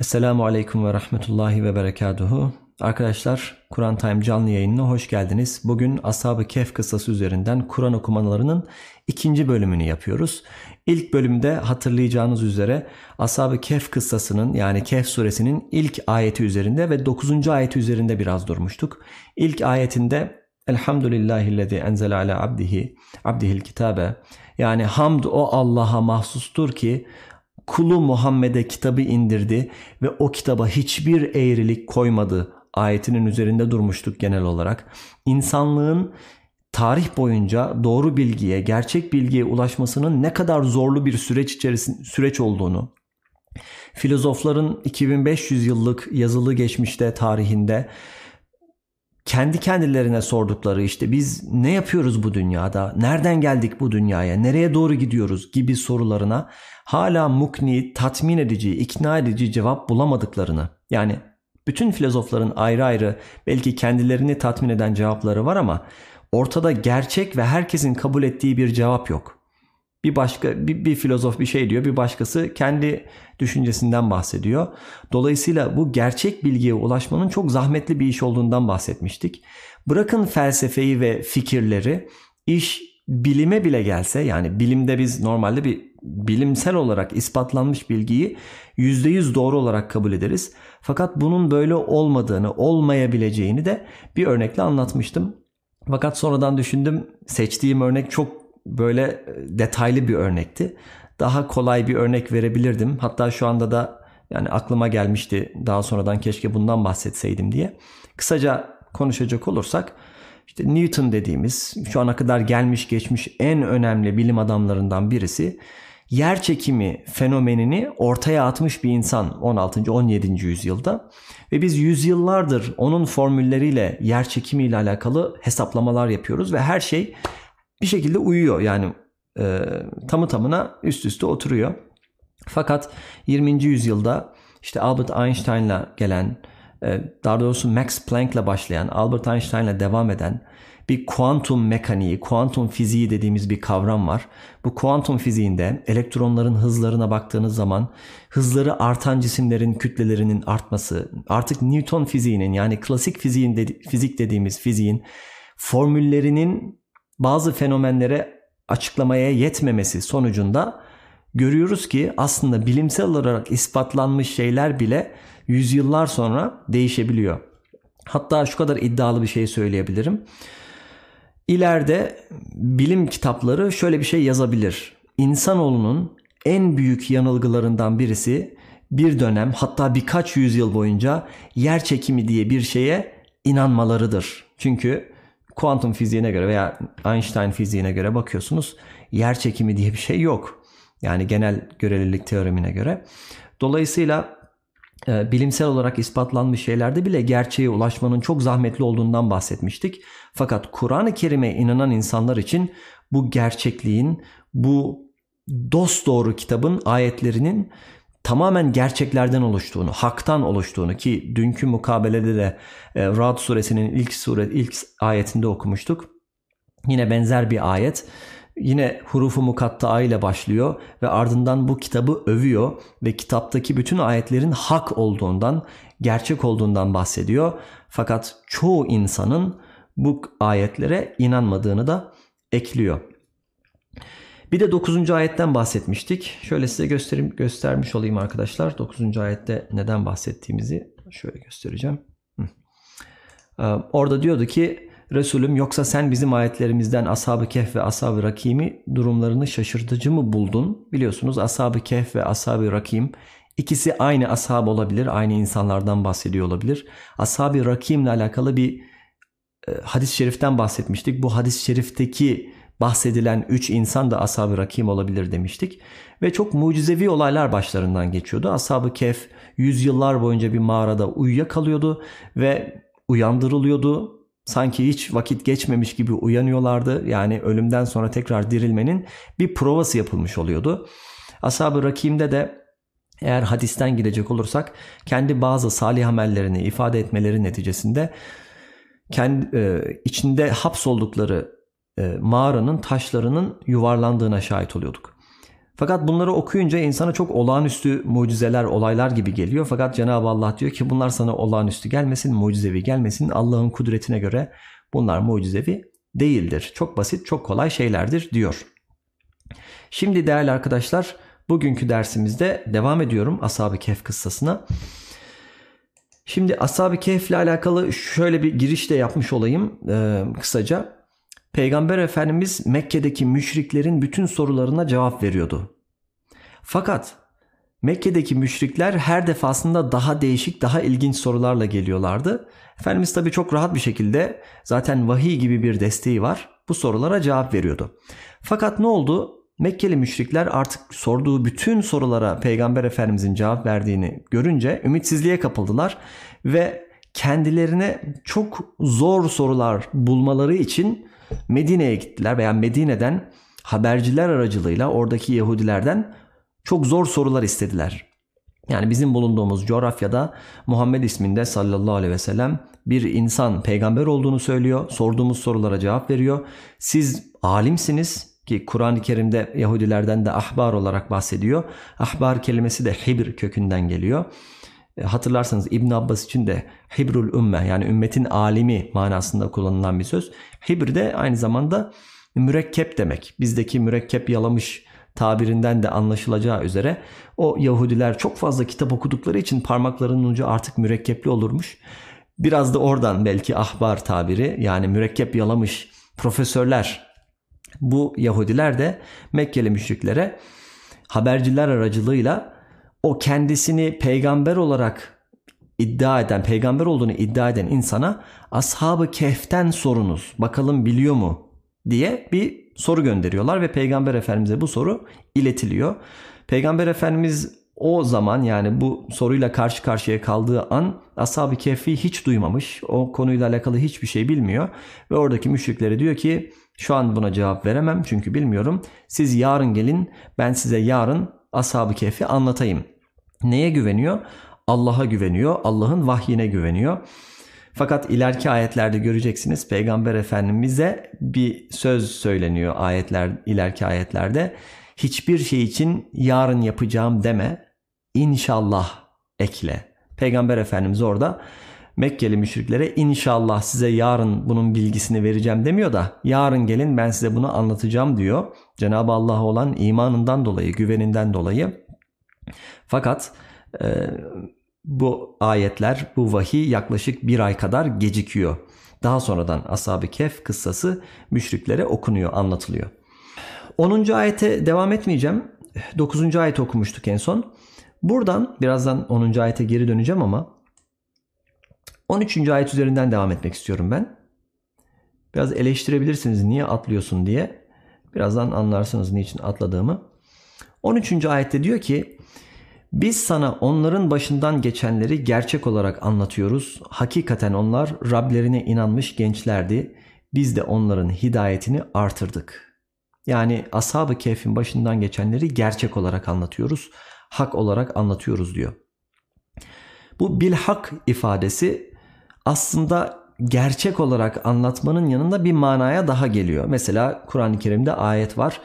Esselamu Aleyküm ve Rahmetullahi ve Berekatuhu. Arkadaşlar Kur'an Time canlı yayınına hoş geldiniz. Bugün Ashab-ı Kehf kıssası üzerinden Kur'an okumalarının ikinci bölümünü yapıyoruz. İlk bölümde hatırlayacağınız üzere Ashab-ı Kehf kıssasının yani Kehf suresinin ilk ayeti üzerinde ve dokuzuncu ayeti üzerinde biraz durmuştuk. İlk ayetinde Elhamdülillahillezî enzele ala abdihi abdihil kitabe yani hamd o Allah'a mahsustur ki kulu Muhammed'e kitabı indirdi ve o kitaba hiçbir eğrilik koymadı ayetinin üzerinde durmuştuk genel olarak. İnsanlığın tarih boyunca doğru bilgiye, gerçek bilgiye ulaşmasının ne kadar zorlu bir süreç içerisinde süreç olduğunu, filozofların 2500 yıllık yazılı geçmişte tarihinde kendi kendilerine sordukları işte biz ne yapıyoruz bu dünyada, nereden geldik bu dünyaya, nereye doğru gidiyoruz? Gibi sorularına hala mukni, tatmin edici, ikna edici cevap bulamadıklarını yani bütün filozofların ayrı ayrı belki kendilerini tatmin eden cevapları var ama ortada gerçek ve herkesin kabul ettiği bir cevap yok. Bir başka bir, bir filozof bir şey diyor, bir başkası kendi düşüncesinden bahsediyor. Dolayısıyla bu gerçek bilgiye ulaşmanın çok zahmetli bir iş olduğundan bahsetmiştik. Bırakın felsefeyi ve fikirleri, iş bilime bile gelse yani bilimde biz normalde bir bilimsel olarak ispatlanmış bilgiyi %100 doğru olarak kabul ederiz. Fakat bunun böyle olmadığını, olmayabileceğini de bir örnekle anlatmıştım. Fakat sonradan düşündüm seçtiğim örnek çok böyle e, detaylı bir örnekti. Daha kolay bir örnek verebilirdim. Hatta şu anda da yani aklıma gelmişti daha sonradan keşke bundan bahsetseydim diye. Kısaca konuşacak olursak işte Newton dediğimiz şu ana kadar gelmiş geçmiş en önemli bilim adamlarından birisi yer çekimi fenomenini ortaya atmış bir insan 16. 17. yüzyılda ve biz yüzyıllardır onun formülleriyle yer çekimi ile alakalı hesaplamalar yapıyoruz ve her şey bir şekilde uyuyor yani e, tamı tamına üst üste oturuyor. Fakat 20. yüzyılda işte Albert Einstein'la gelen e, daha doğrusu Max Planck'la başlayan Albert Einstein'la devam eden bir kuantum mekaniği, kuantum fiziği dediğimiz bir kavram var. Bu kuantum fiziğinde elektronların hızlarına baktığınız zaman hızları artan cisimlerin kütlelerinin artması, artık Newton fiziğinin yani klasik fiziğin dedi, fizik dediğimiz fiziğin formüllerinin bazı fenomenlere açıklamaya yetmemesi sonucunda görüyoruz ki aslında bilimsel olarak ispatlanmış şeyler bile yüzyıllar sonra değişebiliyor. Hatta şu kadar iddialı bir şey söyleyebilirim. İleride bilim kitapları şöyle bir şey yazabilir. İnsanoğlunun en büyük yanılgılarından birisi bir dönem hatta birkaç yüzyıl boyunca yer çekimi diye bir şeye inanmalarıdır. Çünkü kuantum fiziğine göre veya Einstein fiziğine göre bakıyorsunuz yer çekimi diye bir şey yok. Yani genel görelilik teoremine göre. Dolayısıyla e, bilimsel olarak ispatlanmış şeylerde bile gerçeğe ulaşmanın çok zahmetli olduğundan bahsetmiştik. Fakat Kur'an-ı Kerim'e inanan insanlar için bu gerçekliğin, bu dost doğru kitabın ayetlerinin tamamen gerçeklerden oluştuğunu, haktan oluştuğunu ki dünkü mukabelede de e, Rad suresinin ilk sure ilk ayetinde okumuştuk. Yine benzer bir ayet. Yine hurufu mukatta ile başlıyor ve ardından bu kitabı övüyor ve kitaptaki bütün ayetlerin hak olduğundan, gerçek olduğundan bahsediyor. Fakat çoğu insanın bu ayetlere inanmadığını da ekliyor. Bir de 9. ayetten bahsetmiştik. Şöyle size göstereyim, göstermiş olayım arkadaşlar. 9. ayette neden bahsettiğimizi şöyle göstereceğim. Ee, orada diyordu ki Resulüm yoksa sen bizim ayetlerimizden Ashab-ı Kehf ve Ashab-ı Rakim'i durumlarını şaşırtıcı mı buldun? Biliyorsunuz Ashab-ı Kehf ve Ashab-ı Rakim ikisi aynı ashab olabilir, aynı insanlardan bahsediyor olabilir. Ashab-ı Rakim ile alakalı bir e, hadis-i şeriften bahsetmiştik. Bu hadis-i şerifteki bahsedilen üç insan da Ashab-ı Rakim olabilir demiştik. Ve çok mucizevi olaylar başlarından geçiyordu. Ashab-ı Kehf yüzyıllar boyunca bir mağarada uyuyakalıyordu ve uyandırılıyordu sanki hiç vakit geçmemiş gibi uyanıyorlardı. Yani ölümden sonra tekrar dirilmenin bir provası yapılmış oluyordu. Ashab-ı Rakim'de de eğer hadisten gidecek olursak kendi bazı salih amellerini ifade etmeleri neticesinde kendi e, içinde hapsoldukları e, mağaranın taşlarının yuvarlandığına şahit oluyorduk. Fakat bunları okuyunca insana çok olağanüstü mucizeler, olaylar gibi geliyor. Fakat Cenab-ı Allah diyor ki bunlar sana olağanüstü gelmesin, mucizevi gelmesin. Allah'ın kudretine göre bunlar mucizevi değildir. Çok basit, çok kolay şeylerdir diyor. Şimdi değerli arkadaşlar bugünkü dersimizde devam ediyorum Ashab-ı Kehf kıssasına. Şimdi Ashab-ı Kehf ile alakalı şöyle bir giriş de yapmış olayım e, kısaca. Peygamber Efendimiz Mekke'deki müşriklerin bütün sorularına cevap veriyordu. Fakat Mekke'deki müşrikler her defasında daha değişik, daha ilginç sorularla geliyorlardı. Efendimiz tabi çok rahat bir şekilde zaten vahiy gibi bir desteği var. Bu sorulara cevap veriyordu. Fakat ne oldu? Mekkeli müşrikler artık sorduğu bütün sorulara Peygamber Efendimizin cevap verdiğini görünce ümitsizliğe kapıldılar ve kendilerine çok zor sorular bulmaları için Medine'ye gittiler veya Medine'den haberciler aracılığıyla oradaki Yahudilerden çok zor sorular istediler. Yani bizim bulunduğumuz coğrafyada Muhammed isminde sallallahu aleyhi ve sellem bir insan peygamber olduğunu söylüyor. Sorduğumuz sorulara cevap veriyor. Siz alimsiniz ki Kur'an-ı Kerim'de Yahudilerden de ahbar olarak bahsediyor. Ahbar kelimesi de Hibr kökünden geliyor. E, hatırlarsanız İbn Abbas için de Hibrul Ümme yani ümmetin alimi manasında kullanılan bir söz. Hibr de aynı zamanda mürekkep demek. Bizdeki mürekkep yalamış tabirinden de anlaşılacağı üzere o Yahudiler çok fazla kitap okudukları için parmaklarının ucu artık mürekkepli olurmuş. Biraz da oradan belki ahbar tabiri yani mürekkep yalamış profesörler bu Yahudiler de Mekkeli müşriklere haberciler aracılığıyla o kendisini peygamber olarak iddia eden, peygamber olduğunu iddia eden insana ashabı kehften sorunuz. Bakalım biliyor mu diye bir soru gönderiyorlar ve peygamber efendimize bu soru iletiliyor. Peygamber efendimiz o zaman yani bu soruyla karşı karşıya kaldığı an ashab-ı kehfi hiç duymamış. O konuyla alakalı hiçbir şey bilmiyor. Ve oradaki müşriklere diyor ki şu an buna cevap veremem çünkü bilmiyorum. Siz yarın gelin ben size yarın ashab-ı kehfi anlatayım. Neye güveniyor? Allah'a güveniyor. Allah'ın vahyine güveniyor. Fakat ileriki ayetlerde göreceksiniz Peygamber Efendimiz'e bir söz söyleniyor ayetler ileriki ayetlerde. Hiçbir şey için yarın yapacağım deme. İnşallah ekle. Peygamber Efendimiz orada Mekkeli müşriklere inşallah size yarın bunun bilgisini vereceğim demiyor da yarın gelin ben size bunu anlatacağım diyor. Cenab-ı Allah'a olan imanından dolayı, güveninden dolayı. Fakat e, bu ayetler, bu vahiy yaklaşık bir ay kadar gecikiyor. Daha sonradan Ashab-ı Kehf kıssası müşriklere okunuyor, anlatılıyor. 10. ayete devam etmeyeceğim. 9. ayet okumuştuk en son. Buradan birazdan 10. ayete geri döneceğim ama 13. ayet üzerinden devam etmek istiyorum ben. Biraz eleştirebilirsiniz niye atlıyorsun diye. Birazdan anlarsınız niçin atladığımı. 13. ayette diyor ki biz sana onların başından geçenleri gerçek olarak anlatıyoruz. Hakikaten onlar Rablerine inanmış gençlerdi. Biz de onların hidayetini artırdık. Yani ashab-ı kehfin başından geçenleri gerçek olarak anlatıyoruz. Hak olarak anlatıyoruz diyor. Bu bilhak ifadesi aslında gerçek olarak anlatmanın yanında bir manaya daha geliyor. Mesela Kur'an-ı Kerim'de ayet var.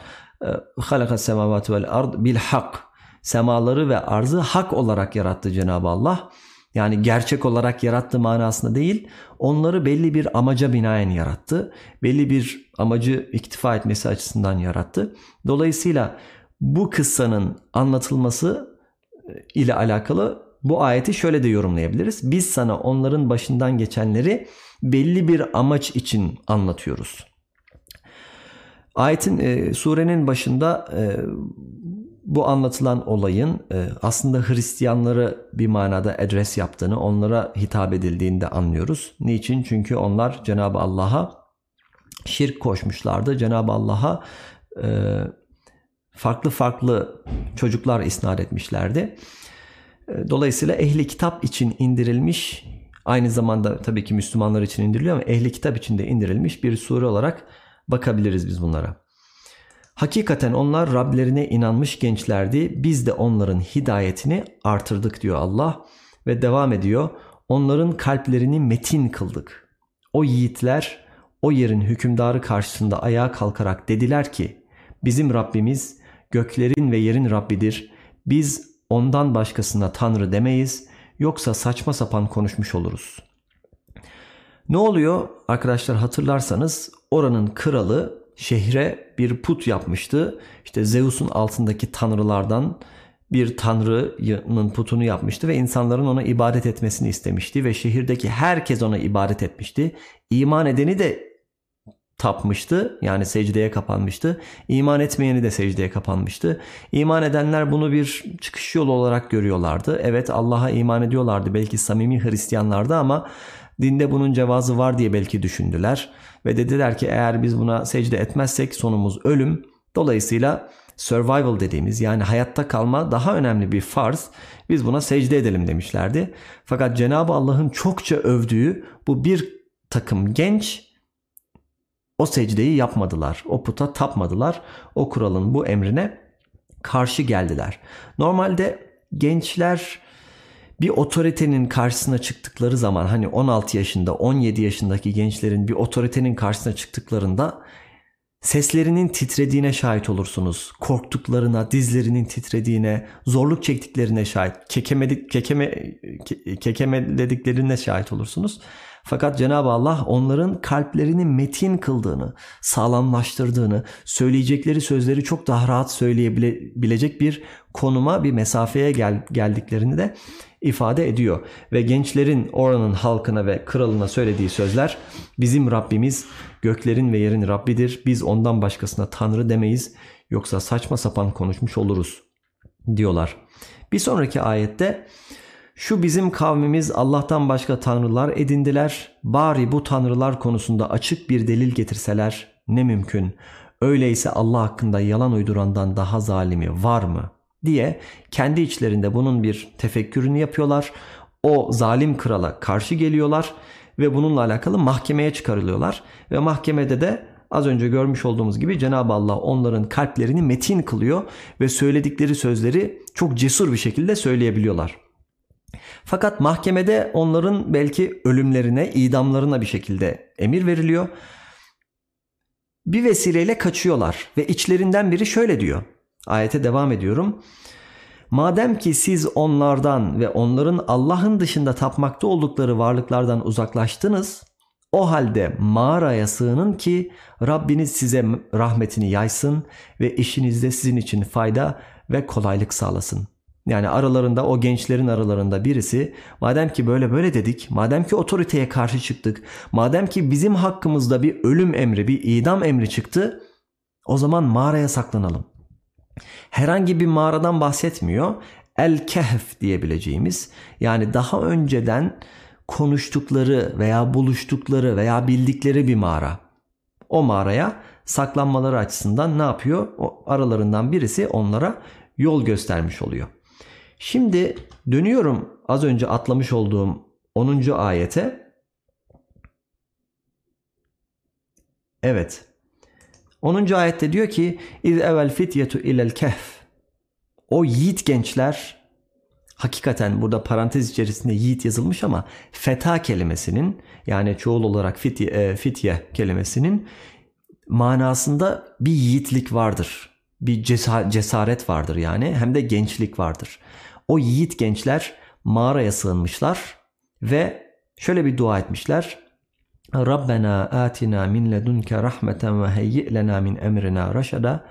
Halaka semavat vel ard bil hak. Semaları ve arzı hak olarak yarattı Cenab-ı Allah. Yani gerçek olarak yarattı manasında değil, onları belli bir amaca binaen yarattı. Belli bir amacı iktifa etmesi açısından yarattı. Dolayısıyla bu kıssanın anlatılması e, ile alakalı bu ayeti şöyle de yorumlayabiliriz. Biz sana onların başından geçenleri belli bir amaç için anlatıyoruz. Ayetin e, surenin başında e, bu anlatılan olayın e, aslında Hristiyanları bir manada adres yaptığını, onlara hitap edildiğini de anlıyoruz. Niçin? Çünkü onlar Cenab-ı Allah'a şirk koşmuşlardı. Cenab-ı Allah'a e, farklı farklı çocuklar isnat etmişlerdi. E, dolayısıyla ehli kitap için indirilmiş, aynı zamanda tabii ki Müslümanlar için indiriliyor ama ehli kitap için de indirilmiş bir sure olarak bakabiliriz biz bunlara. Hakikaten onlar Rablerine inanmış gençlerdi. Biz de onların hidayetini artırdık diyor Allah ve devam ediyor. Onların kalplerini metin kıldık. O yiğitler o yerin hükümdarı karşısında ayağa kalkarak dediler ki bizim Rabbimiz göklerin ve yerin Rabbidir. Biz ondan başkasına Tanrı demeyiz yoksa saçma sapan konuşmuş oluruz. Ne oluyor arkadaşlar hatırlarsanız oranın kralı şehre bir put yapmıştı. İşte Zeus'un altındaki tanrılardan bir tanrının putunu yapmıştı ve insanların ona ibadet etmesini istemişti ve şehirdeki herkes ona ibadet etmişti. İman edeni de tapmıştı yani secdeye kapanmıştı. İman etmeyeni de secdeye kapanmıştı. İman edenler bunu bir çıkış yolu olarak görüyorlardı. Evet Allah'a iman ediyorlardı belki samimi Hristiyanlardı ama dinde bunun cevazı var diye belki düşündüler. Ve dediler ki eğer biz buna secde etmezsek sonumuz ölüm. Dolayısıyla survival dediğimiz yani hayatta kalma daha önemli bir farz. Biz buna secde edelim demişlerdi. Fakat Cenab-ı Allah'ın çokça övdüğü bu bir takım genç o secdeyi yapmadılar. O puta tapmadılar. O kuralın bu emrine karşı geldiler. Normalde gençler bir otoritenin karşısına çıktıkları zaman hani 16 yaşında 17 yaşındaki gençlerin bir otoritenin karşısına çıktıklarında seslerinin titrediğine şahit olursunuz. Korktuklarına, dizlerinin titrediğine, zorluk çektiklerine şahit, kekemedik, kekeme, kekemelediklerine şahit olursunuz. Fakat Cenab-ı Allah onların kalplerini metin kıldığını, sağlamlaştırdığını, söyleyecekleri sözleri çok daha rahat söyleyebilecek bir konuma, bir mesafeye gel geldiklerini de ifade ediyor. Ve gençlerin oranın halkına ve kralına söylediği sözler bizim Rabbimiz göklerin ve yerin Rabbidir. Biz ondan başkasına Tanrı demeyiz yoksa saçma sapan konuşmuş oluruz diyorlar. Bir sonraki ayette şu bizim kavmimiz Allah'tan başka tanrılar edindiler. Bari bu tanrılar konusunda açık bir delil getirseler ne mümkün. Öyleyse Allah hakkında yalan uydurandan daha zalimi var mı? diye kendi içlerinde bunun bir tefekkürünü yapıyorlar. O zalim krala karşı geliyorlar ve bununla alakalı mahkemeye çıkarılıyorlar. Ve mahkemede de az önce görmüş olduğumuz gibi Cenab-ı Allah onların kalplerini metin kılıyor ve söyledikleri sözleri çok cesur bir şekilde söyleyebiliyorlar. Fakat mahkemede onların belki ölümlerine, idamlarına bir şekilde emir veriliyor. Bir vesileyle kaçıyorlar ve içlerinden biri şöyle diyor. Ayete devam ediyorum. Madem ki siz onlardan ve onların Allah'ın dışında tapmakta oldukları varlıklardan uzaklaştınız, o halde mağaraya sığının ki Rabbiniz size rahmetini yaysın ve işinizde sizin için fayda ve kolaylık sağlasın. Yani aralarında o gençlerin aralarında birisi madem ki böyle böyle dedik, madem ki otoriteye karşı çıktık, madem ki bizim hakkımızda bir ölüm emri, bir idam emri çıktı, o zaman mağaraya saklanalım. Herhangi bir mağaradan bahsetmiyor. El Kehf diyebileceğimiz yani daha önceden konuştukları veya buluştukları veya bildikleri bir mağara. O mağaraya saklanmaları açısından ne yapıyor? O aralarından birisi onlara yol göstermiş oluyor. Şimdi dönüyorum az önce atlamış olduğum 10. ayete. Evet. 10. ayette diyor ki İz evvel fityetu ilel kehf. O yiğit gençler hakikaten burada parantez içerisinde yiğit yazılmış ama feta kelimesinin yani çoğul olarak fitye, e, fitye kelimesinin manasında bir yiğitlik vardır. Bir cesaret vardır yani hem de gençlik vardır. O yiğit gençler mağaraya sığınmışlar ve şöyle bir dua etmişler. Rabbena atina min ledunke rahmeten ve heyyi lena min emrina raşada.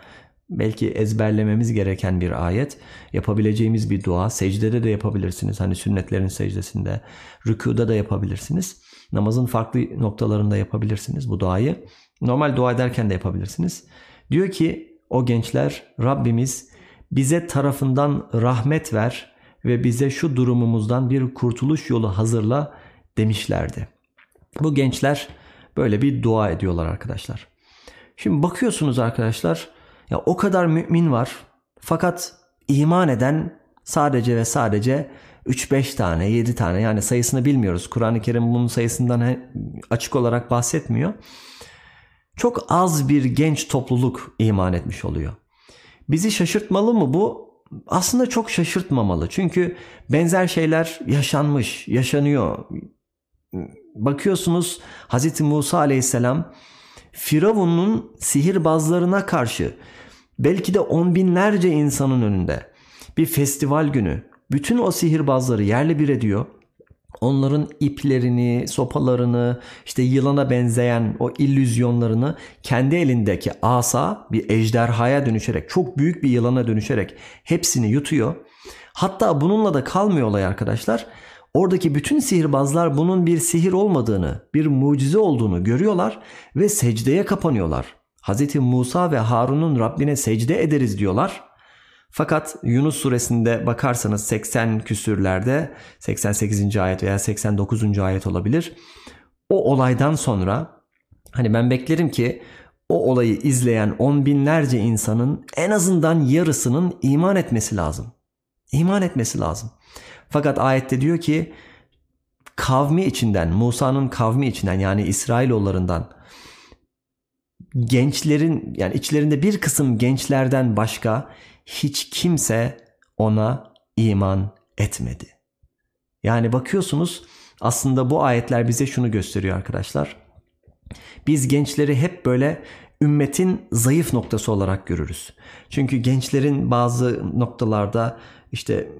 Belki ezberlememiz gereken bir ayet. Yapabileceğimiz bir dua. Secdede de yapabilirsiniz. Hani sünnetlerin secdesinde. Rükuda da yapabilirsiniz. Namazın farklı noktalarında yapabilirsiniz bu duayı. Normal dua ederken de yapabilirsiniz. Diyor ki o gençler Rabbimiz bize tarafından rahmet ver ve bize şu durumumuzdan bir kurtuluş yolu hazırla demişlerdi. Bu gençler böyle bir dua ediyorlar arkadaşlar. Şimdi bakıyorsunuz arkadaşlar ya o kadar mümin var fakat iman eden sadece ve sadece 3-5 tane 7 tane yani sayısını bilmiyoruz. Kur'an-ı Kerim bunun sayısından açık olarak bahsetmiyor. Çok az bir genç topluluk iman etmiş oluyor. Bizi şaşırtmalı mı bu? Aslında çok şaşırtmamalı. Çünkü benzer şeyler yaşanmış, yaşanıyor. Bakıyorsunuz Hz. Musa aleyhisselam Firavun'un sihirbazlarına karşı belki de on binlerce insanın önünde bir festival günü bütün o sihirbazları yerle bir ediyor. Onların iplerini, sopalarını, işte yılana benzeyen o illüzyonlarını kendi elindeki asa bir ejderhaya dönüşerek, çok büyük bir yılana dönüşerek hepsini yutuyor. Hatta bununla da kalmıyor olay arkadaşlar. Oradaki bütün sihirbazlar bunun bir sihir olmadığını, bir mucize olduğunu görüyorlar ve secdeye kapanıyorlar. Hz. Musa ve Harun'un Rabbine secde ederiz diyorlar. Fakat Yunus suresinde bakarsanız 80 küsürlerde 88. ayet veya 89. ayet olabilir. O olaydan sonra hani ben beklerim ki o olayı izleyen on binlerce insanın en azından yarısının iman etmesi lazım. İman etmesi lazım. Fakat ayette diyor ki kavmi içinden, Musa'nın kavmi içinden yani İsrailoğullarından gençlerin yani içlerinde bir kısım gençlerden başka hiç kimse ona iman etmedi. Yani bakıyorsunuz aslında bu ayetler bize şunu gösteriyor arkadaşlar. Biz gençleri hep böyle ümmetin zayıf noktası olarak görürüz. Çünkü gençlerin bazı noktalarda işte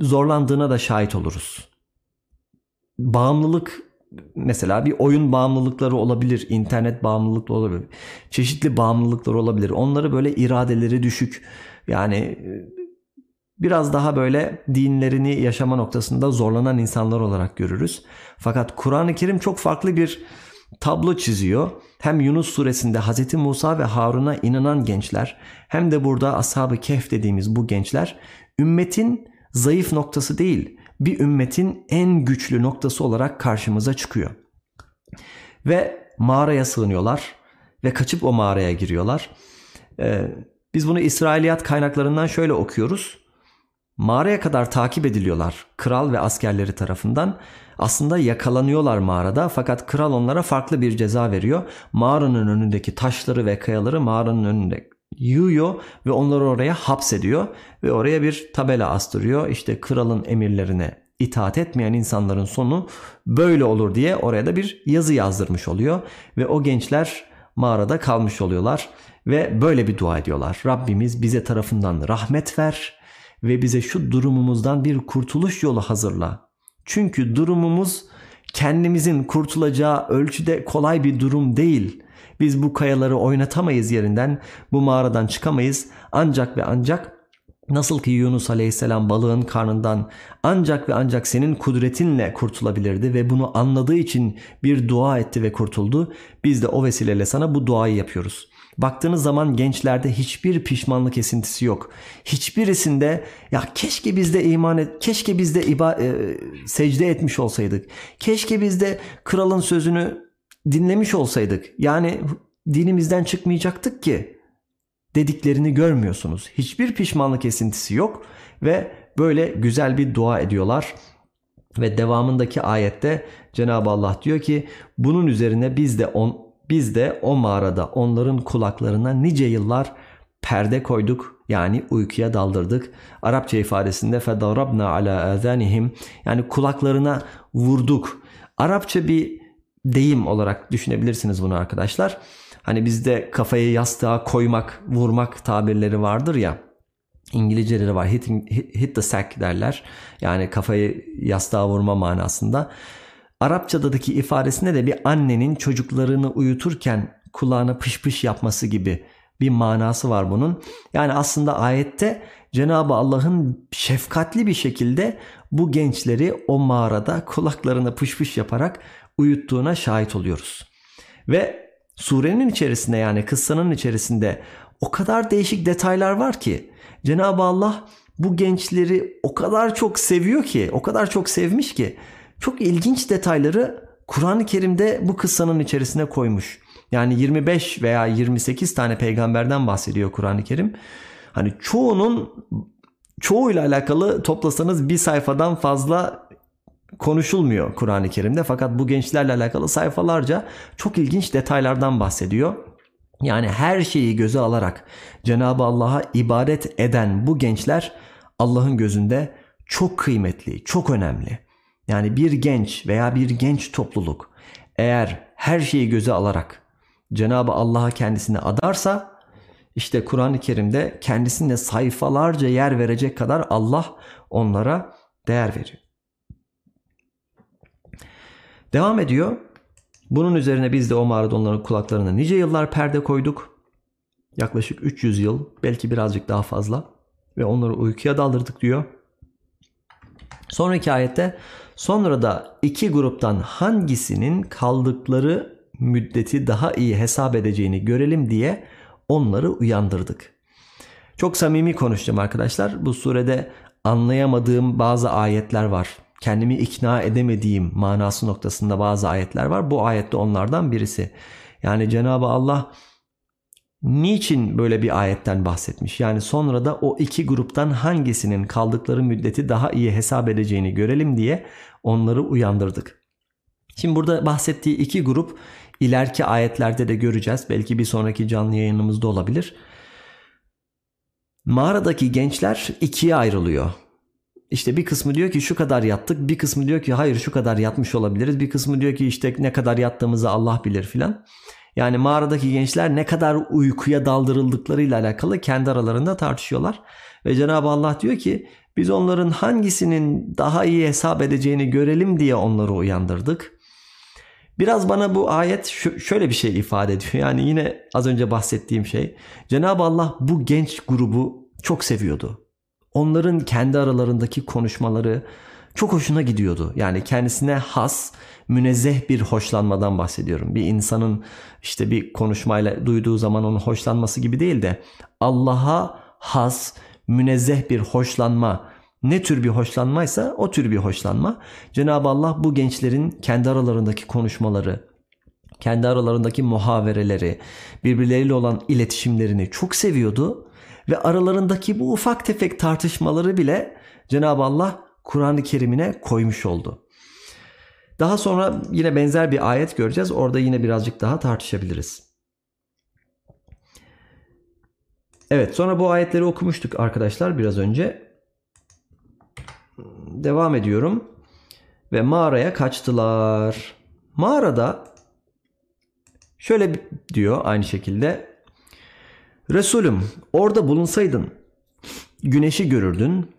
zorlandığına da şahit oluruz. Bağımlılık mesela bir oyun bağımlılıkları olabilir, internet bağımlılıkları olabilir, çeşitli bağımlılıklar olabilir. Onları böyle iradeleri düşük yani e, biraz daha böyle dinlerini yaşama noktasında zorlanan insanlar olarak görürüz. Fakat Kur'an-ı Kerim çok farklı bir tablo çiziyor. Hem Yunus suresinde Hz. Musa ve Harun'a inanan gençler hem de burada Ashab-ı Kehf dediğimiz bu gençler ümmetin zayıf noktası değil bir ümmetin en güçlü noktası olarak karşımıza çıkıyor. Ve mağaraya sığınıyorlar ve kaçıp o mağaraya giriyorlar. Ee, biz bunu İsrailiyat kaynaklarından şöyle okuyoruz. Mağaraya kadar takip ediliyorlar kral ve askerleri tarafından. Aslında yakalanıyorlar mağarada fakat kral onlara farklı bir ceza veriyor. Mağaranın önündeki taşları ve kayaları mağaranın önünde yığıyor ve onları oraya hapsediyor ve oraya bir tabela astırıyor. İşte kralın emirlerine itaat etmeyen insanların sonu böyle olur diye oraya da bir yazı yazdırmış oluyor ve o gençler mağarada kalmış oluyorlar ve böyle bir dua ediyorlar. Rabbimiz bize tarafından rahmet ver ve bize şu durumumuzdan bir kurtuluş yolu hazırla. Çünkü durumumuz kendimizin kurtulacağı ölçüde kolay bir durum değil. Biz bu kayaları oynatamayız yerinden, bu mağaradan çıkamayız. Ancak ve ancak Nasıl ki Yunus aleyhisselam balığın karnından ancak ve ancak senin kudretinle kurtulabilirdi ve bunu anladığı için bir dua etti ve kurtuldu. Biz de o vesileyle sana bu duayı yapıyoruz. Baktığınız zaman gençlerde hiçbir pişmanlık esintisi yok. Hiçbirisinde ya keşke biz de iman et, keşke biz de iba, e, secde etmiş olsaydık. Keşke biz de kralın sözünü dinlemiş olsaydık. Yani dinimizden çıkmayacaktık ki dediklerini görmüyorsunuz. Hiçbir pişmanlık esintisi yok ve böyle güzel bir dua ediyorlar. Ve devamındaki ayette Cenab-ı Allah diyor ki bunun üzerine biz de on, biz de o mağarada onların kulaklarına nice yıllar perde koyduk yani uykuya daldırdık. Arapça ifadesinde fedarabna ala azanihim yani kulaklarına vurduk. Arapça bir deyim olarak düşünebilirsiniz bunu arkadaşlar. Hani bizde kafayı yastığa koymak, vurmak tabirleri vardır ya. İngilizceleri var. Hit, hit the sack derler. Yani kafayı yastığa vurma manasında. Arapçadaki ifadesinde de bir annenin çocuklarını uyuturken kulağına pış pış yapması gibi bir manası var bunun. Yani aslında ayette Cenab-ı Allah'ın şefkatli bir şekilde bu gençleri o mağarada kulaklarına pış pış yaparak uyuttuğuna şahit oluyoruz. Ve surenin içerisinde yani kıssanın içerisinde o kadar değişik detaylar var ki Cenab-ı Allah bu gençleri o kadar çok seviyor ki, o kadar çok sevmiş ki çok ilginç detayları Kur'an-ı Kerim'de bu kıssanın içerisine koymuş. Yani 25 veya 28 tane peygamberden bahsediyor Kur'an-ı Kerim. Hani çoğunun çoğuyla alakalı toplasanız bir sayfadan fazla konuşulmuyor Kur'an-ı Kerim'de. Fakat bu gençlerle alakalı sayfalarca çok ilginç detaylardan bahsediyor. Yani her şeyi göze alarak Cenab-ı Allah'a ibadet eden bu gençler Allah'ın gözünde çok kıymetli, çok önemli. Yani bir genç veya bir genç topluluk eğer her şeyi göze alarak Cenab-ı Allah'a kendisini adarsa İşte Kur'an-ı Kerim'de kendisine sayfalarca yer verecek kadar Allah onlara değer veriyor. Devam ediyor. Bunun üzerine biz de o mağarada onların kulaklarına nice yıllar perde koyduk. Yaklaşık 300 yıl, belki birazcık daha fazla. Ve onları uykuya daldırdık diyor. Sonraki ayette sonra da iki gruptan hangisinin kaldıkları müddeti daha iyi hesap edeceğini görelim diye onları uyandırdık. Çok samimi konuşacağım arkadaşlar. Bu surede anlayamadığım bazı ayetler var. Kendimi ikna edemediğim manası noktasında bazı ayetler var. Bu ayette onlardan birisi. Yani Cenab-ı Allah niçin böyle bir ayetten bahsetmiş? Yani sonra da o iki gruptan hangisinin kaldıkları müddeti daha iyi hesap edeceğini görelim diye onları uyandırdık. Şimdi burada bahsettiği iki grup ileriki ayetlerde de göreceğiz. Belki bir sonraki canlı yayınımızda olabilir. Mağaradaki gençler ikiye ayrılıyor. İşte bir kısmı diyor ki şu kadar yattık, bir kısmı diyor ki hayır şu kadar yatmış olabiliriz, bir kısmı diyor ki işte ne kadar yattığımızı Allah bilir filan. Yani mağaradaki gençler ne kadar uykuya daldırıldıklarıyla alakalı kendi aralarında tartışıyorlar. Ve Cenab-ı Allah diyor ki biz onların hangisinin daha iyi hesap edeceğini görelim diye onları uyandırdık. Biraz bana bu ayet şöyle bir şey ifade ediyor. Yani yine az önce bahsettiğim şey. Cenab-ı Allah bu genç grubu çok seviyordu. Onların kendi aralarındaki konuşmaları çok hoşuna gidiyordu. Yani kendisine has, münezzeh bir hoşlanmadan bahsediyorum. Bir insanın işte bir konuşmayla duyduğu zaman onun hoşlanması gibi değil de Allah'a has, münezzeh bir hoşlanma, ne tür bir hoşlanmaysa o tür bir hoşlanma. Cenab-ı Allah bu gençlerin kendi aralarındaki konuşmaları, kendi aralarındaki muhavereleri, birbirleriyle olan iletişimlerini çok seviyordu ve aralarındaki bu ufak tefek tartışmaları bile Cenab-ı Allah Kur'an-ı Kerim'ine koymuş oldu. Daha sonra yine benzer bir ayet göreceğiz. Orada yine birazcık daha tartışabiliriz. Evet sonra bu ayetleri okumuştuk arkadaşlar biraz önce. Devam ediyorum. Ve mağaraya kaçtılar. Mağarada şöyle diyor aynı şekilde. Resulüm orada bulunsaydın güneşi görürdün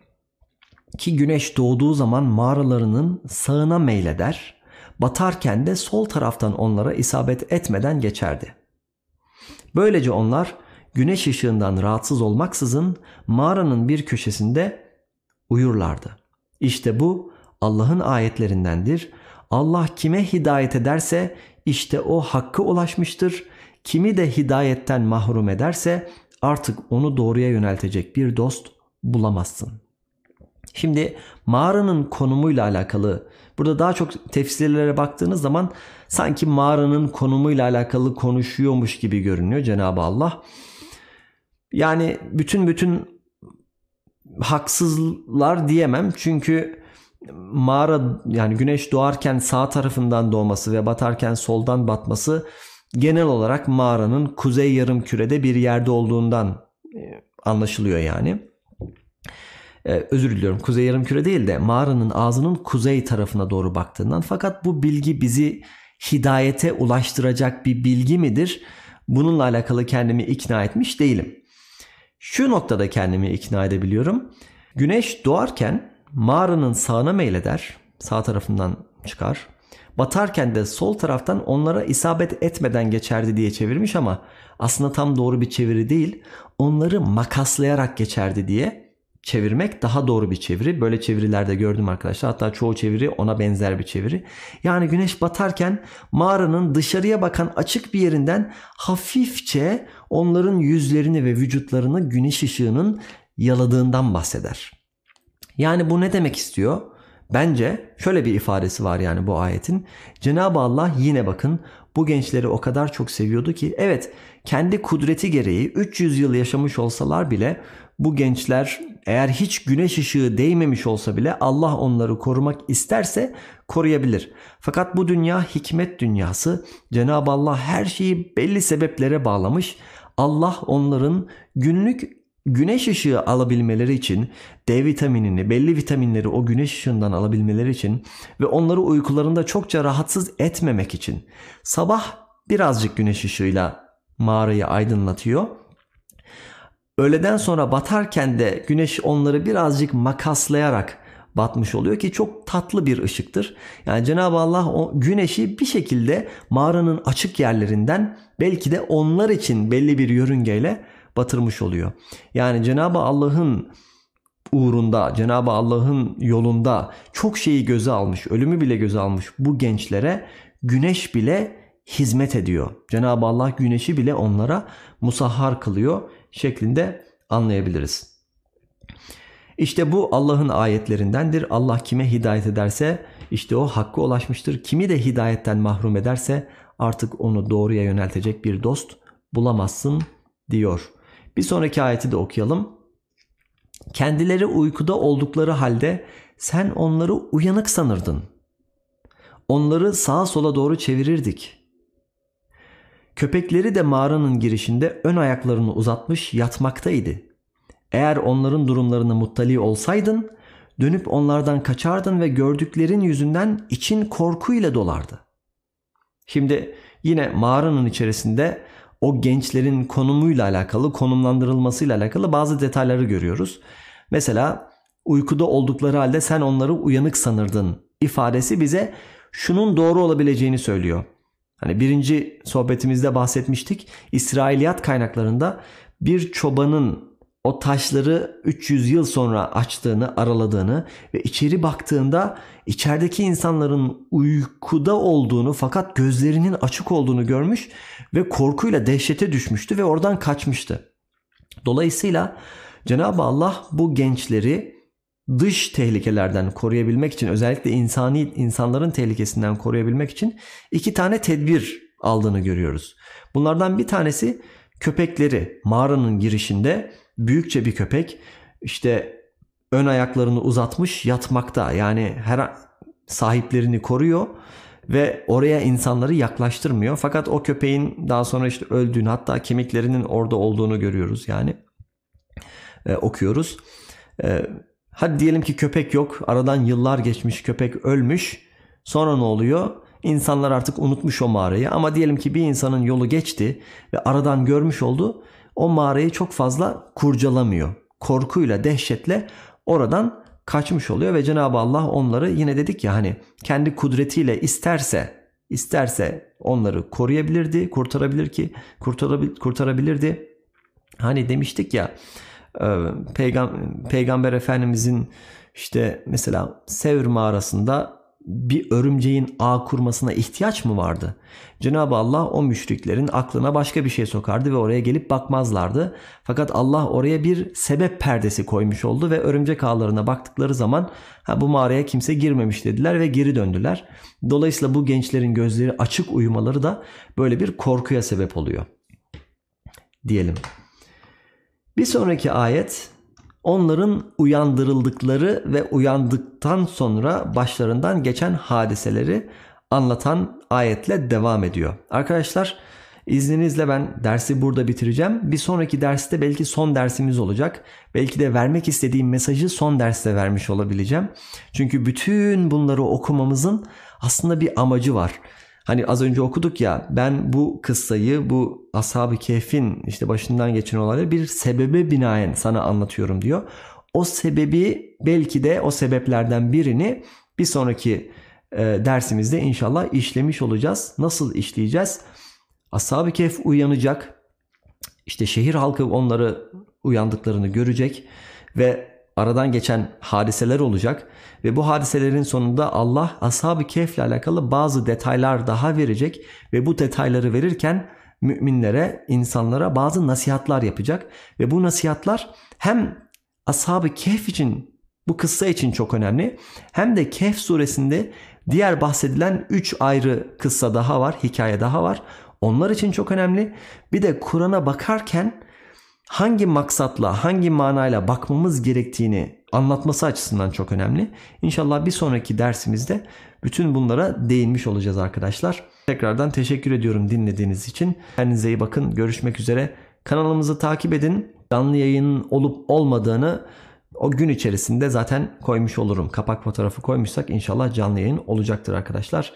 ki güneş doğduğu zaman mağaralarının sağına meyleder, batarken de sol taraftan onlara isabet etmeden geçerdi. Böylece onlar güneş ışığından rahatsız olmaksızın mağaranın bir köşesinde uyurlardı. İşte bu Allah'ın ayetlerindendir. Allah kime hidayet ederse işte o hakkı ulaşmıştır. Kimi de hidayetten mahrum ederse artık onu doğruya yöneltecek bir dost bulamazsın. Şimdi mağaranın konumuyla alakalı burada daha çok tefsirlere baktığınız zaman sanki mağaranın konumuyla alakalı konuşuyormuş gibi görünüyor Cenab-ı Allah. Yani bütün bütün haksızlar diyemem çünkü mağara yani güneş doğarken sağ tarafından doğması ve batarken soldan batması genel olarak mağaranın kuzey yarım kürede bir yerde olduğundan e, anlaşılıyor yani. Ee, özür diliyorum kuzey yarım küre değil de mağaranın ağzının kuzey tarafına doğru baktığından fakat bu bilgi bizi hidayete ulaştıracak bir bilgi midir? Bununla alakalı kendimi ikna etmiş değilim. Şu noktada kendimi ikna edebiliyorum. Güneş doğarken mağaranın sağına meyleder. Sağ tarafından çıkar. Batarken de sol taraftan onlara isabet etmeden geçerdi diye çevirmiş ama aslında tam doğru bir çeviri değil. Onları makaslayarak geçerdi diye çevirmek daha doğru bir çeviri. Böyle çevirilerde gördüm arkadaşlar. Hatta çoğu çeviri ona benzer bir çeviri. Yani güneş batarken mağaranın dışarıya bakan açık bir yerinden hafifçe onların yüzlerini ve vücutlarını güneş ışığının yaladığından bahseder. Yani bu ne demek istiyor? Bence şöyle bir ifadesi var yani bu ayetin. Cenab-ı Allah yine bakın bu gençleri o kadar çok seviyordu ki evet kendi kudreti gereği 300 yıl yaşamış olsalar bile bu gençler eğer hiç güneş ışığı değmemiş olsa bile Allah onları korumak isterse koruyabilir. Fakat bu dünya hikmet dünyası. Cenab-ı Allah her şeyi belli sebeplere bağlamış. Allah onların günlük güneş ışığı alabilmeleri için D vitaminini, belli vitaminleri o güneş ışığından alabilmeleri için ve onları uykularında çokça rahatsız etmemek için sabah birazcık güneş ışığıyla mağarayı aydınlatıyor öğleden sonra batarken de güneş onları birazcık makaslayarak batmış oluyor ki çok tatlı bir ışıktır. Yani Cenab-ı Allah o güneşi bir şekilde mağaranın açık yerlerinden belki de onlar için belli bir yörüngeyle batırmış oluyor. Yani Cenab-ı Allah'ın uğrunda, Cenab-ı Allah'ın yolunda çok şeyi göze almış, ölümü bile göze almış bu gençlere güneş bile hizmet ediyor. Cenab-ı Allah güneşi bile onlara musahhar kılıyor şeklinde anlayabiliriz. İşte bu Allah'ın ayetlerindendir. Allah kime hidayet ederse işte o hakka ulaşmıştır. Kimi de hidayetten mahrum ederse artık onu doğruya yöneltecek bir dost bulamazsın diyor. Bir sonraki ayeti de okuyalım. Kendileri uykuda oldukları halde sen onları uyanık sanırdın. Onları sağa sola doğru çevirirdik. Köpekleri de mağaranın girişinde ön ayaklarını uzatmış yatmaktaydı. Eğer onların durumlarını muttali olsaydın, dönüp onlardan kaçardın ve gördüklerin yüzünden için korkuyla dolardı. Şimdi yine mağaranın içerisinde o gençlerin konumuyla alakalı, konumlandırılmasıyla alakalı bazı detayları görüyoruz. Mesela uykuda oldukları halde sen onları uyanık sanırdın ifadesi bize şunun doğru olabileceğini söylüyor. Hani birinci sohbetimizde bahsetmiştik. İsrailiyat kaynaklarında bir çobanın o taşları 300 yıl sonra açtığını, araladığını ve içeri baktığında içerideki insanların uykuda olduğunu fakat gözlerinin açık olduğunu görmüş ve korkuyla dehşete düşmüştü ve oradan kaçmıştı. Dolayısıyla Cenab-ı Allah bu gençleri dış tehlikelerden koruyabilmek için özellikle insani insanların tehlikesinden koruyabilmek için iki tane tedbir aldığını görüyoruz. Bunlardan bir tanesi köpekleri mağaranın girişinde büyükçe bir köpek işte ön ayaklarını uzatmış yatmakta. Yani her sahiplerini koruyor ve oraya insanları yaklaştırmıyor. Fakat o köpeğin daha sonra işte öldüğünü hatta kemiklerinin orada olduğunu görüyoruz yani e, okuyoruz. E, hadi diyelim ki köpek yok aradan yıllar geçmiş köpek ölmüş sonra ne oluyor? İnsanlar artık unutmuş o mağarayı ama diyelim ki bir insanın yolu geçti ve aradan görmüş oldu o mağarayı çok fazla kurcalamıyor. Korkuyla, dehşetle oradan kaçmış oluyor ve Cenab-ı Allah onları yine dedik ya hani kendi kudretiyle isterse isterse onları koruyabilirdi, kurtarabilir ki kurtarabil, kurtarabilirdi. Hani demiştik ya peygam, peygamber efendimizin işte mesela Sevr mağarasında bir örümceğin ağ kurmasına ihtiyaç mı vardı? Cenab-ı Allah o müşriklerin aklına başka bir şey sokardı ve oraya gelip bakmazlardı. Fakat Allah oraya bir sebep perdesi koymuş oldu ve örümcek ağlarına baktıkları zaman ha, bu mağaraya kimse girmemiş dediler ve geri döndüler. Dolayısıyla bu gençlerin gözleri açık uyumaları da böyle bir korkuya sebep oluyor. Diyelim. Bir sonraki ayet onların uyandırıldıkları ve uyandıktan sonra başlarından geçen hadiseleri anlatan ayetle devam ediyor. Arkadaşlar izninizle ben dersi burada bitireceğim. Bir sonraki derste belki son dersimiz olacak. Belki de vermek istediğim mesajı son derste vermiş olabileceğim. Çünkü bütün bunları okumamızın aslında bir amacı var. Hani az önce okuduk ya ben bu kıssayı bu Ashab-ı Kehf'in işte başından geçen olayları bir sebebe binaen sana anlatıyorum diyor. O sebebi belki de o sebeplerden birini bir sonraki e, dersimizde inşallah işlemiş olacağız. Nasıl işleyeceğiz? Ashab-ı Kehf uyanacak. İşte şehir halkı onları uyandıklarını görecek ve aradan geçen hadiseler olacak ve bu hadiselerin sonunda Allah ashab-ı kehfle alakalı bazı detaylar daha verecek ve bu detayları verirken müminlere, insanlara bazı nasihatlar yapacak ve bu nasihatlar hem ashab-ı kehf için bu kıssa için çok önemli hem de Kehf suresinde diğer bahsedilen 3 ayrı kıssa daha var, hikaye daha var. Onlar için çok önemli. Bir de Kur'an'a bakarken hangi maksatla, hangi manayla bakmamız gerektiğini anlatması açısından çok önemli. İnşallah bir sonraki dersimizde bütün bunlara değinmiş olacağız arkadaşlar. Tekrardan teşekkür ediyorum dinlediğiniz için. Kendinize iyi bakın. Görüşmek üzere. Kanalımızı takip edin. Canlı yayın olup olmadığını o gün içerisinde zaten koymuş olurum. Kapak fotoğrafı koymuşsak inşallah canlı yayın olacaktır arkadaşlar.